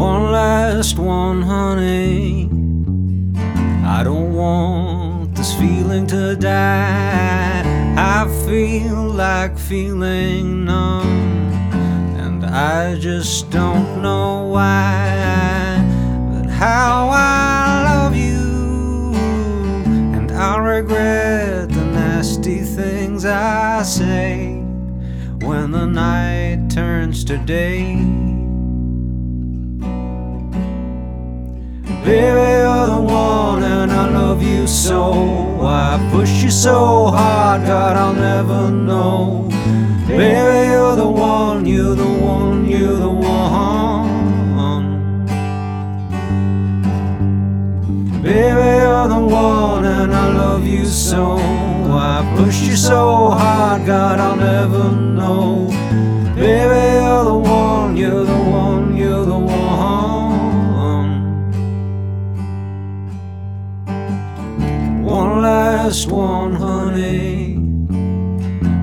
One last one, honey. I don't want this feeling to die. I feel like feeling numb, and I just don't know why. But how I love you, and I regret the nasty things I say when the night turns to day. Baby, you're the one, and I love you so. I push you so hard, God, I'll never know. Baby, you're the one, you're the one, you're the one. Baby, you're the one, and I love you so. I push you so hard, God, I'll never know. Baby, you're the Last one, honey.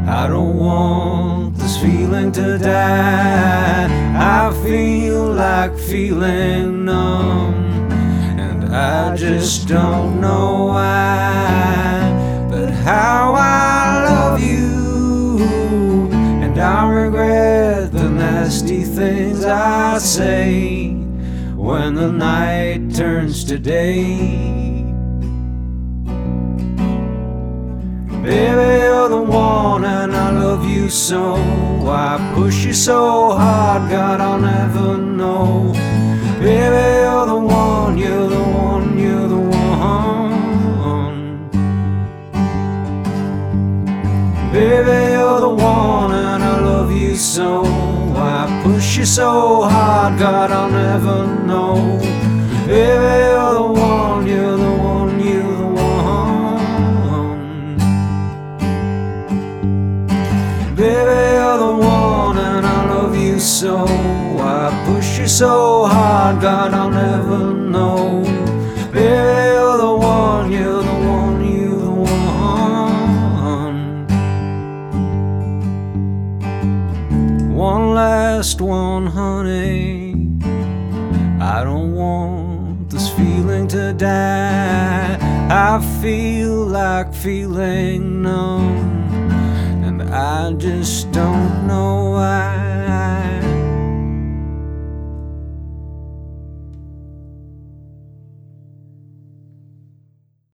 I don't want this feeling to die. I feel like feeling numb, and I just don't know why. But how I love you, and I regret the nasty things I say when the night turns to day. Baby, you're the one, and I love you so. I push you so hard, God, I'll never know. Baby, you're the one, you're the one, you're the one. Baby, you're the one, and I love you so. I push you so hard, God, I'll never know. Baby, you're the one, and I love you so. I push you so hard, God, I'll never know. Baby, you're the one, you're the one, you're the one. One last one, honey. I don't want this feeling to die. I feel like feeling numb, I just don't know.